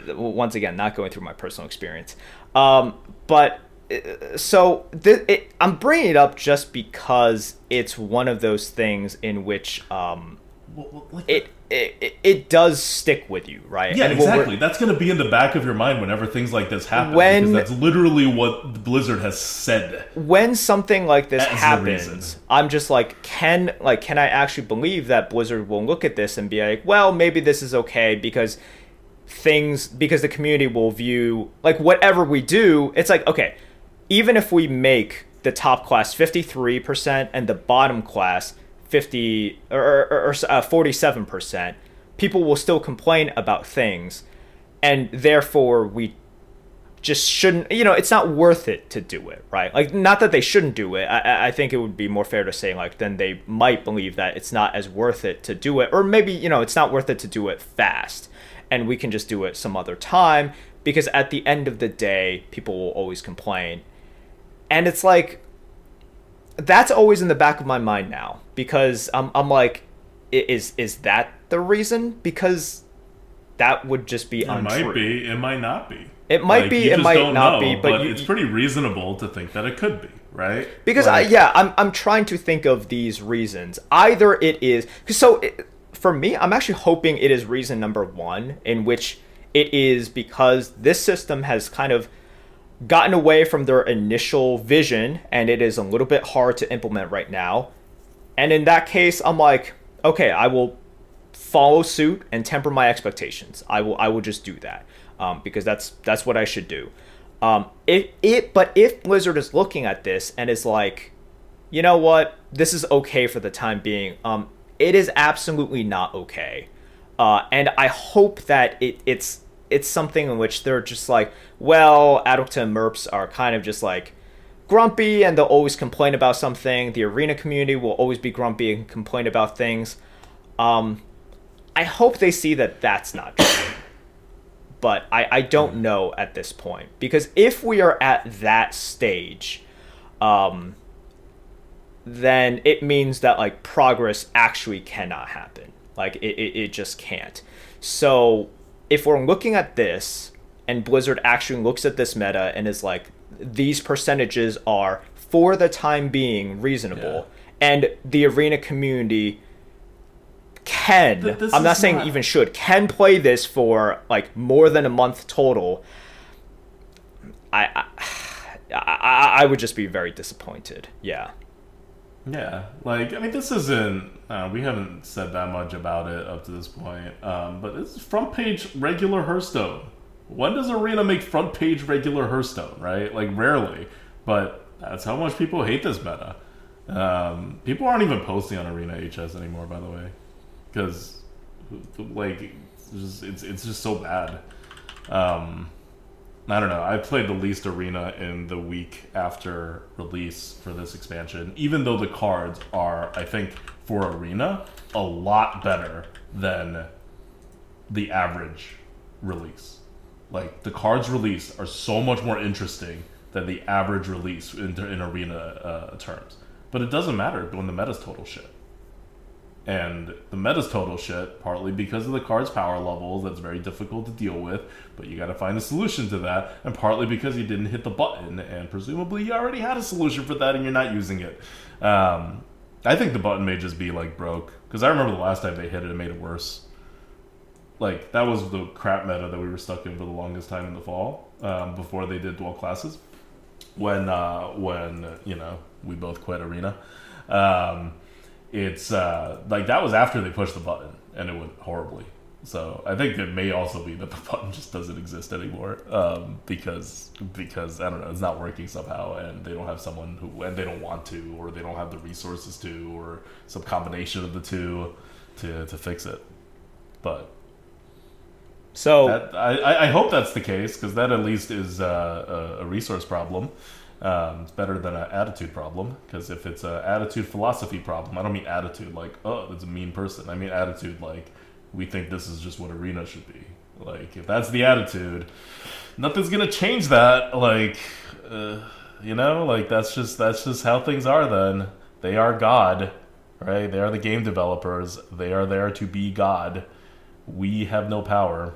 Once again, not going through my personal experience, um, but uh, so th- it, I'm bringing it up just because it's one of those things in which um, Well, well, like- it, it it- does stick with you, right? Yeah, And exactly. That's going to be in the back of your mind whenever things like this happen. When- because that's literally what Blizzard has said. when something like this That's happens. I'm just like, can like can I actually believe that Blizzard will look at this and be like, well, maybe this is okay because things because the community will view like whatever we do, it's like okay, even if we make the top class 53% and the bottom class 50 or, or, or uh, 47%, people will still complain about things. And therefore we just shouldn't you know it's not worth it to do it right? Like not that they shouldn't do it. I- I, I think it would be more fair to say like then they might believe that it's not as worth it to do it. Or maybe you know it's not worth it to do it fast and we can just do it some other time because at the end of the day people will always complain and it's like that's always in the back of my mind now because I'm, I'm like is is that the reason because that would just be It untrue might be. It might not be. It might be, it might don't know, be, but you- it's pretty reasonable to think that it could be, right? Because Like, I, yeah, I'm I'm trying to think of these reasons. Either it is so it, for me, I'm actually hoping it is reason number one, in which it is because this system has kind of gotten away from their initial vision, and it is a little bit hard to implement right now. And in that case, I'm like, okay, I will follow suit and temper my expectations. I will I will just do that um, because that's that's what I should do. Um, if it but if Blizzard is looking at this and is like, you know what, this is okay for the time being. Um, it is absolutely not okay, uh, and I hope that it it's it's something in which they're just like, well, and Merps are kind of just like grumpy and they'll always complain about something. The arena community will always be grumpy and complain about things. Um, I hope they see that that's not true. But I, I don't know at this point. Because if we are at that stage, um, then it means that like progress actually cannot happen. Like it, it, it just can't. So if we're looking at this and Blizzard actually looks at this meta and is like, these percentages are for the time being reasonable, and the arena community can Th- I'm not saying not- even should can play this for like more than a month total. I I, I, I would just be very disappointed. Yeah. Yeah, like I mean, this isn't. Uh, we haven't said that much about it up to this point, um, but it's front page regular Hearthstone. When does Arena make front page regular Hearthstone? Right, like rarely. But that's how much people hate this meta. Um, people aren't even posting on Arena HS anymore, by the way, because like it's just, it's it's just so bad. Um, I don't know. I played the least arena in the week after release for this expansion, even though the cards are, I think, for arena, a lot better than the average release. Like the cards released are so much more interesting than the average release in, in arena uh, terms. But it doesn't matter when the meta's total shit. And the meta's total shit, partly because of the card's power levels, that's very difficult to deal with, but you gotta find a solution to that, and partly because you didn't hit the button, and presumably you already had a solution for that and you're not using it. Um, I think the button may just be like broke, because I remember the last time they hit it, it made it worse. Like, that was the crap meta that we were stuck in for the longest time in the fall, um, before they did dual classes. When, uh, when, you know, we both quit Arena. Um, it's uh, like that was after they pushed the button and it went horribly. So I think it may also be that the button just doesn't exist anymore um, because because I don't know it's not working somehow and they don't have someone who and they don't want to or they don't have the resources to or some combination of the two to to fix it. But So that, I, I- hope that's the case because that at least is uh, a, a resource problem. Um, it's better than an attitude problem because if it's an attitude philosophy problem, I don't mean attitude like oh that's a mean person. I mean attitude like we think this is just what arena should be. Like if that's the attitude, nothing's gonna change that. Like uh, you know, like that's just that's just how things are. Then they are God, right? They are the game developers. They are there to be God. We have no power.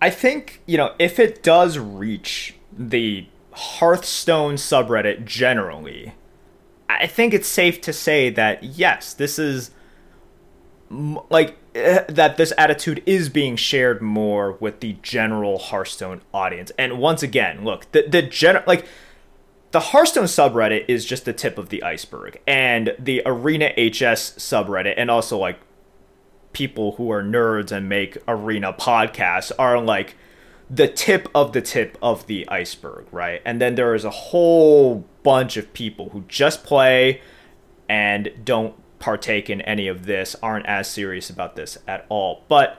I think, you know, if it does reach the Hearthstone subreddit generally, I think it's safe to say that yes, this is like eh, that this attitude is being shared more with the general Hearthstone audience. And once again, look, the the gen like the Hearthstone subreddit is just the tip of the iceberg, and the Arena HS subreddit, and also like people who are nerds and make arena podcasts are like the tip of the tip of the iceberg, right? And then there is a whole bunch of people who just play and don't partake in any of this, aren't as serious about this at all. But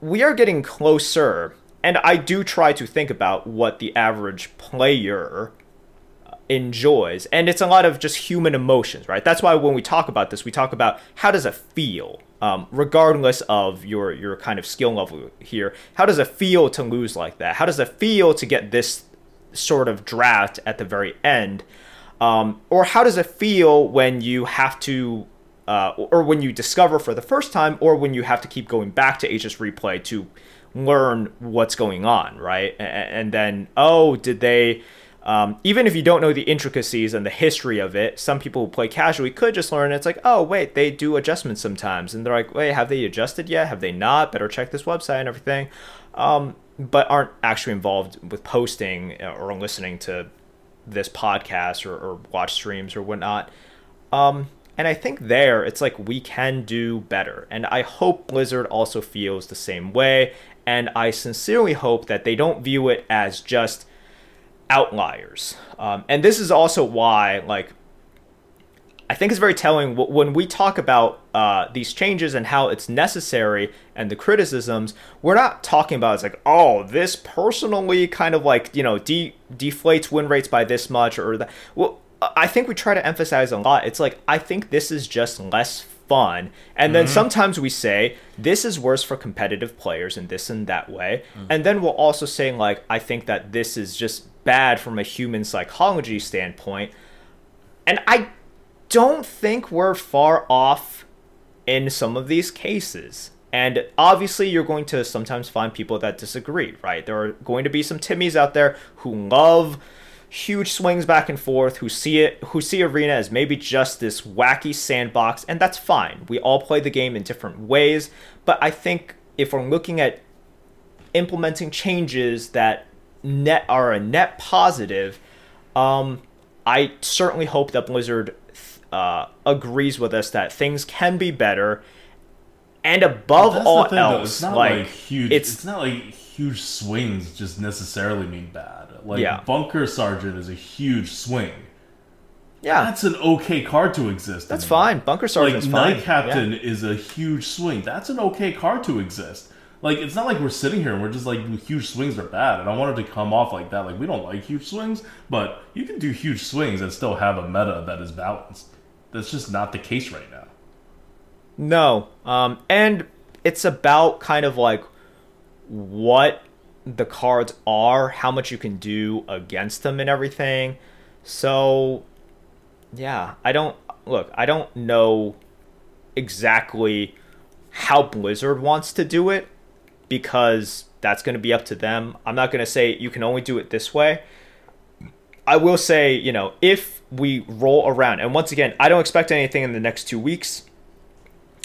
we are getting closer, and I do try to think about what the average player enjoys and it's a lot of just human emotions right that's why when we talk about this we talk about how does it feel um, regardless of your your kind of skill level here how does it feel to lose like that? How does it feel to get this sort of draft at the very end? Um, or how does it feel when you have to uh, or when you discover for the first time or when you have to keep going back to HSReplay to learn what's going on right? A- and then oh did they Um, even if you don't know the intricacies and the history of it, some people who play casually could just learn. It's like, oh wait, they do adjustments sometimes, and they're like, wait, have they adjusted yet? Have they not? Better check this website and everything. Um, but aren't actually involved with posting uh, or listening to this podcast or, or watch streams or whatnot. Um, and I think there it's like we can do better. And I hope Blizzard also feels the same way. And I sincerely hope that they don't view it as just outliers. Um, and this is also why, like, I think it's very telling when we talk about uh, these changes and how it's necessary and the criticisms. We're not talking about it's like, oh, this personally kind of like you know de- deflates win rates by this much or that. Well, I think we try to emphasize a lot. It's like I think this is just less fun, and then mm-hmm. sometimes we say this is worse for competitive players in this and that way, mm-hmm. and then we'll also say like I think that this is just bad from a human psychology standpoint, and I don't think we're far off in some of these cases. And obviously, you're going to sometimes find people that disagree, right? There are going to be some Timmies out there who love huge swings back and forth, who see it, who see Arena as maybe just this wacky sandbox, and that's fine. We all play the game in different ways, but I think if we're looking at implementing changes that net are a net positive, um, I certainly hope that Blizzard uh, agrees with us that things can be better. And above all thing, else, it's not like, like huge. It's, it's, not like huge swings just necessarily mean bad. Like yeah. Bunker Sergeant is a huge swing. Yeah, that's an okay card to exist. That's fine. Bunker Sergeant's like, fine. Knight Captain yeah. is a huge swing. That's an okay card to exist. Like it's not like we're sitting here and we're just like huge swings are bad. And I wanted to come off like that. Like we don't like huge swings, but you can do huge swings and still have a meta that is balanced. That's just not the case right now. No. Um, and it's about kind of like what the cards are, how much you can do against them and everything. So, yeah, I don't look, I don't know exactly how Blizzard wants to do it because that's going to be up to them. I'm not going to say you can only do it this way. I will say, you know, if we roll around, and once again, I don't expect anything in the next two weeks.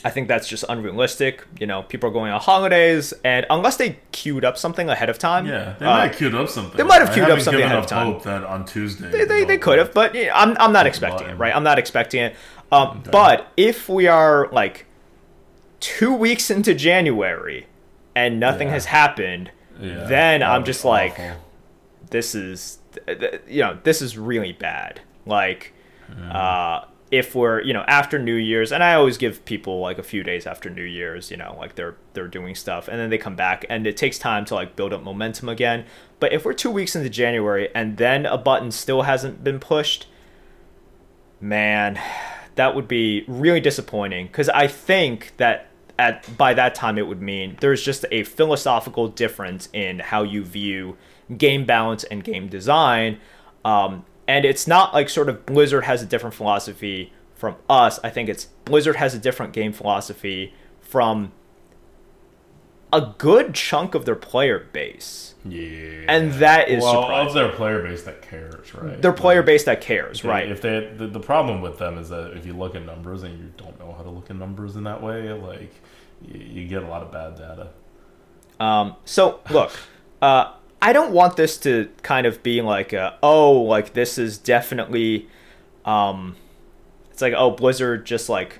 I think that's just unrealistic. You know, people are going on holidays, and unless they queued up something ahead of time, yeah, they uh, might have queued up something. They might have queued up something ahead of time. Hope that on Tuesday they, they, they could have, but I'm I'm not expecting it, right? I'm not expecting it. Um, okay. But if we are like two weeks into January and nothing yeah. has happened, yeah, then I'm just like, this is you know this is really bad. Like, uh, if we're you know after New Year's, and I always give people like a few days after New Year's, you know, like they're they're doing stuff, and then they come back, and it takes time to like build up momentum again. But if we're two weeks into January and then a button still hasn't been pushed, man, that would be really disappointing because I think that at by that time it would mean there's just a philosophical difference in how you view game balance and game design. Um, and it's not like sort of Blizzard has a different philosophy from us. I think it's Blizzard has a different game philosophy from a good chunk of their player base. Yeah. And that is well, surprising. of their player base that cares, right? Their player like, base that cares, right? If they the, the problem with them is that if you look at numbers and you don't know how to look at numbers in that way, like you, you get a lot of bad data. Um, so look, uh, I don't want this to kind of be like a, oh like this is definitely um it's like oh Blizzard just like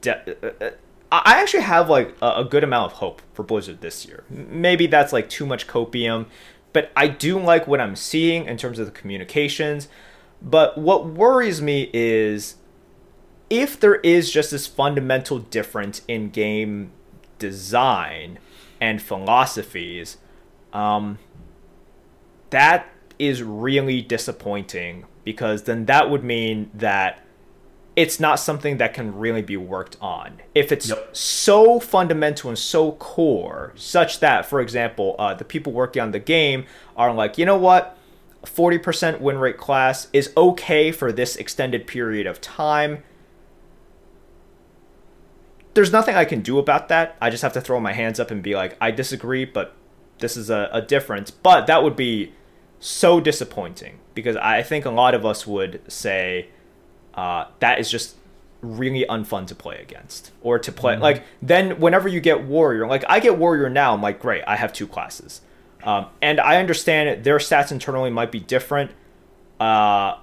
de- uh, uh, I actually have like a, good amount of hope for Blizzard this year. Maybe that's like too much copium, but I do like what I'm seeing in terms of the communications. But what worries me is if there is just this fundamental difference in game design and philosophies, um, that is really disappointing because then that would mean that it's not something that can really be worked on. If it's yep. so fundamental and so core, such that, for example, uh, the people working on the game are like, you know what? 40% win rate class is okay for this extended period of time. There's nothing I can do about that. I just have to throw my hands up and be like, I disagree, but this is a, a difference. But that would be so disappointing because I think a lot of us would say uh, that is just really unfun to play against or to play Mm-hmm. like then whenever you get warrior like i get warrior now i'm like great i have two classes um, and i understand their stats internally might be different uh,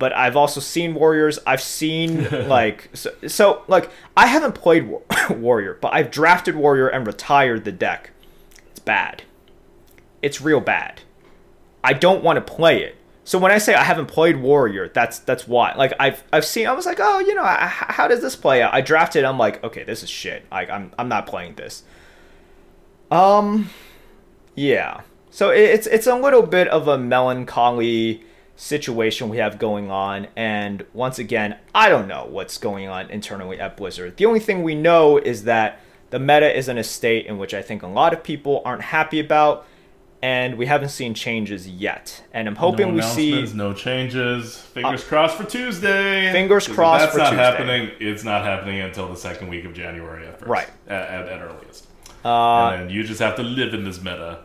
but i've also seen warriors i've seen like so, so like i haven't played war- warrior but i've drafted warrior and retired the deck it's bad it's real bad I don't want to play it. So when I say I haven't played Warrior, that's that's why. Like I've I've seen, I was like, oh, you know, I, how does this play out? I drafted. I'm like, okay, this is shit. Like I'm I'm not playing this. Um, yeah. So it- it's it's a little bit of a melancholy situation we have going on, and once again, I don't know what's going on internally at Blizzard. The only thing we know is that the meta is in a state in which I think a lot of people aren't happy about and we haven't seen changes yet. And I'm hoping no we see. no changes. Fingers crossed for Tuesday. Fingers crossed That's not Tuesday. happening. It's not happening until the second week of January at first. Right. At, at, at earliest. Uh, and you just have to live in this meta.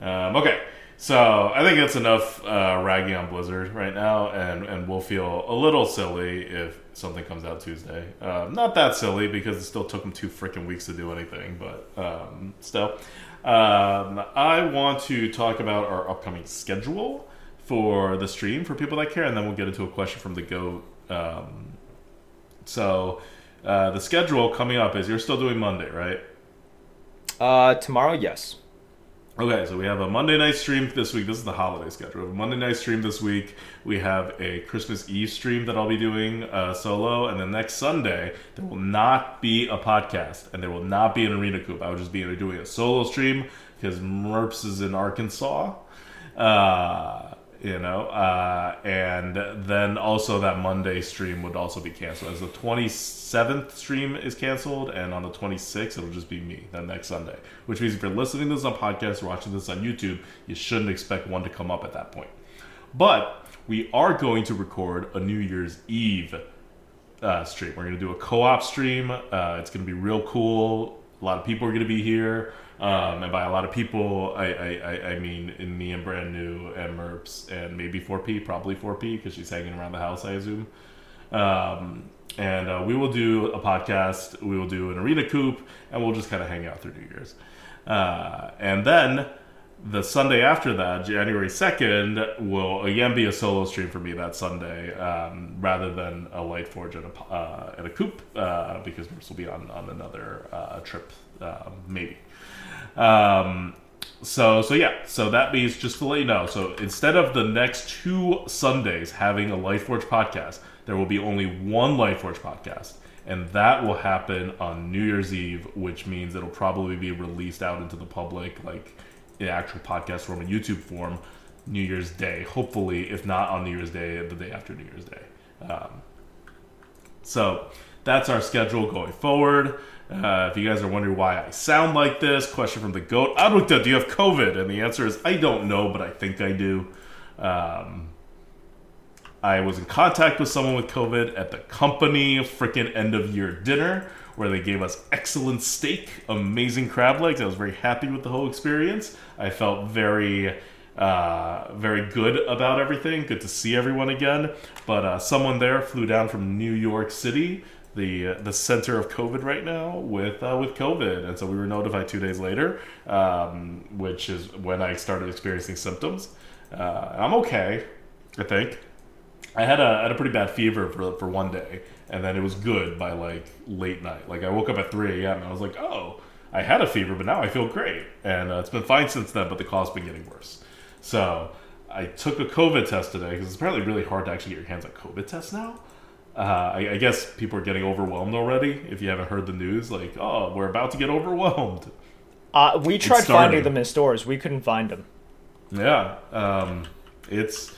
Um, okay, so I think that's enough uh, ragging on Blizzard right now, and and we'll feel a little silly if something comes out Tuesday. Um, not that silly because it still took them two freaking weeks to do anything, but um, still. Um, I want to talk about our upcoming schedule for the stream for people that care, and then we'll get into a question from the goat. Um, so uh, the schedule coming up is you're still doing Monday, right? uh, tomorrow, yes. Okay, so we have a Monday night stream this week. This is the holiday schedule. We have a Monday night stream this week. We have a Christmas Eve stream that I'll be doing uh, solo, and then next Sunday there will not be a podcast, and there will not be an arena coop. I will just be doing a solo stream because Merps is in Arkansas. Uh, you know, uh, and then also that Monday stream would also be canceled. As the 27th stream is canceled, and on the 26th, it'll just be me that next Sunday. Which means if you're listening to this on podcast or watching this on YouTube, you shouldn't expect one to come up at that point. But we are going to record a New Year's Eve uh, stream. We're going to do a co-op stream. Uh, it's going to be real cool. A lot of people are going to be here, um, and by a lot of people, I, I, I, mean in me and brand new and Merps and maybe 4P, probably 4P because she's hanging around the house, I assume. Um, and uh, we will do a podcast. We will do an arena coop, and we'll just kind of hang out through New Year's. Uh, and then the Sunday after that, January 2nd, will again be a solo stream for me that Sunday, um, rather than a Lightforge and a, uh, a Coop, uh, because Merps will be on, on another uh, trip, uh, maybe. Um, so, so yeah, so that means just to let you know, so instead of the next two Sundays having a Lightforge podcast, there will be only one Lightforge podcast. And that will happen on New Year's Eve, which means it'll probably be released out into the public, like in actual podcast form and YouTube form, New Year's Day. Hopefully, if not on New Year's Day, the day after New Year's Day. Um, so that's our schedule going forward. Uh, if you guys are wondering why I sound like this, question from the goat: ADWCTA, do you have COVID? And the answer is I don't know, but I think I do. Um, I was in contact with someone with COVID at the company freaking end of year dinner where they gave us excellent steak, amazing crab legs. I was very happy with the whole experience. I felt very, uh, very good about everything. Good to see everyone again. But uh, someone there flew down from New York City, the uh, the center of COVID right now, with uh, with COVID, and so we were notified two days later, um, which is when I started experiencing symptoms. Uh, I'm okay, I think. I had a had a pretty bad fever for for one day, and then it was good by like late night. Like I woke up at three a.m. and I was like, oh, I had a fever, but now I feel great, and uh, it's been fine since then. But the cough's been getting worse. So I took a COVID test today because it's apparently really hard to actually get your hands on COVID tests now. Uh, I, I guess people are getting overwhelmed already. If you haven't heard the news, like, oh, we're about to get overwhelmed. Uh, we tried finding them in stores. We couldn't find them. Yeah, um, it's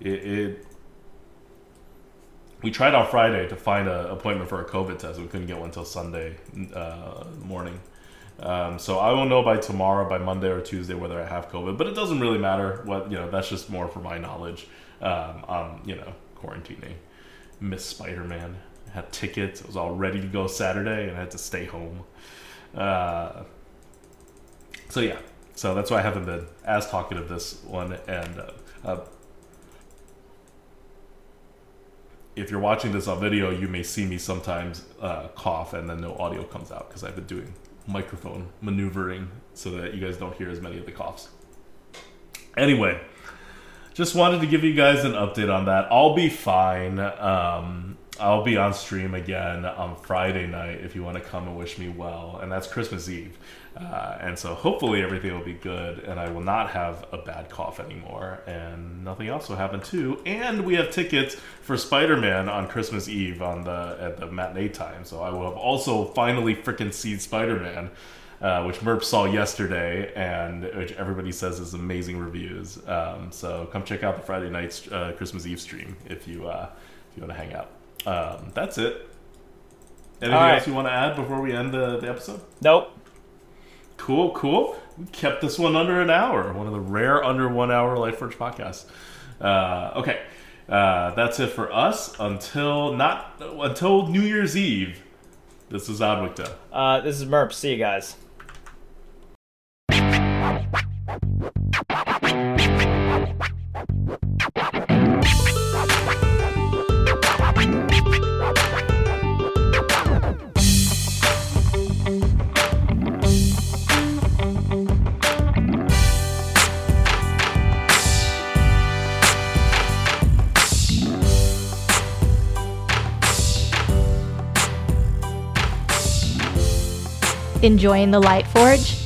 it, it. We tried on Friday to find an appointment for a COVID test. We couldn't get one until Sunday uh, morning. Um, so I will know by tomorrow, by Monday or Tuesday, whether I have COVID. But it doesn't really matter. What you know, that's just more for my knowledge. Um, I'm you know quarantining. Miss Spider Man. Had tickets. I was all ready to go Saturday, and I had to stay home. Uh, so yeah, So that's why I haven't been as talkative this one. And uh, uh, if you're watching this on video, you may see me sometimes uh, cough and then no audio comes out because I've been doing microphone maneuvering so that you guys don't hear as many of the coughs. Anyway, just wanted to give you guys an update on that. I'll be fine. Um, I'll be on stream again on Friday night if you want to come and wish me well, and that's Christmas Eve. Uh, and so hopefully everything will be good, and I will not have a bad cough anymore, and nothing else will happen too. And we have tickets for Spider Man on Christmas Eve on the at the matinee time, so I will have also finally freaking seen Spider Man. Uh, which Merp saw yesterday, and which everybody says is amazing reviews. Um, so come check out the Friday night's uh, Christmas Eve stream if you uh, if you want to hang out. Um, that's it. Anything right. else you want to add before we end the, the episode? Nope. Cool, cool. We kept this one under an hour. One of the rare under one hour Lightforge podcasts. Uh, okay, uh, that's it for us until not until New Year's Eve. This is ADWCTA. Uh, this is Merp. See you guys. Enjoying the Lightforge?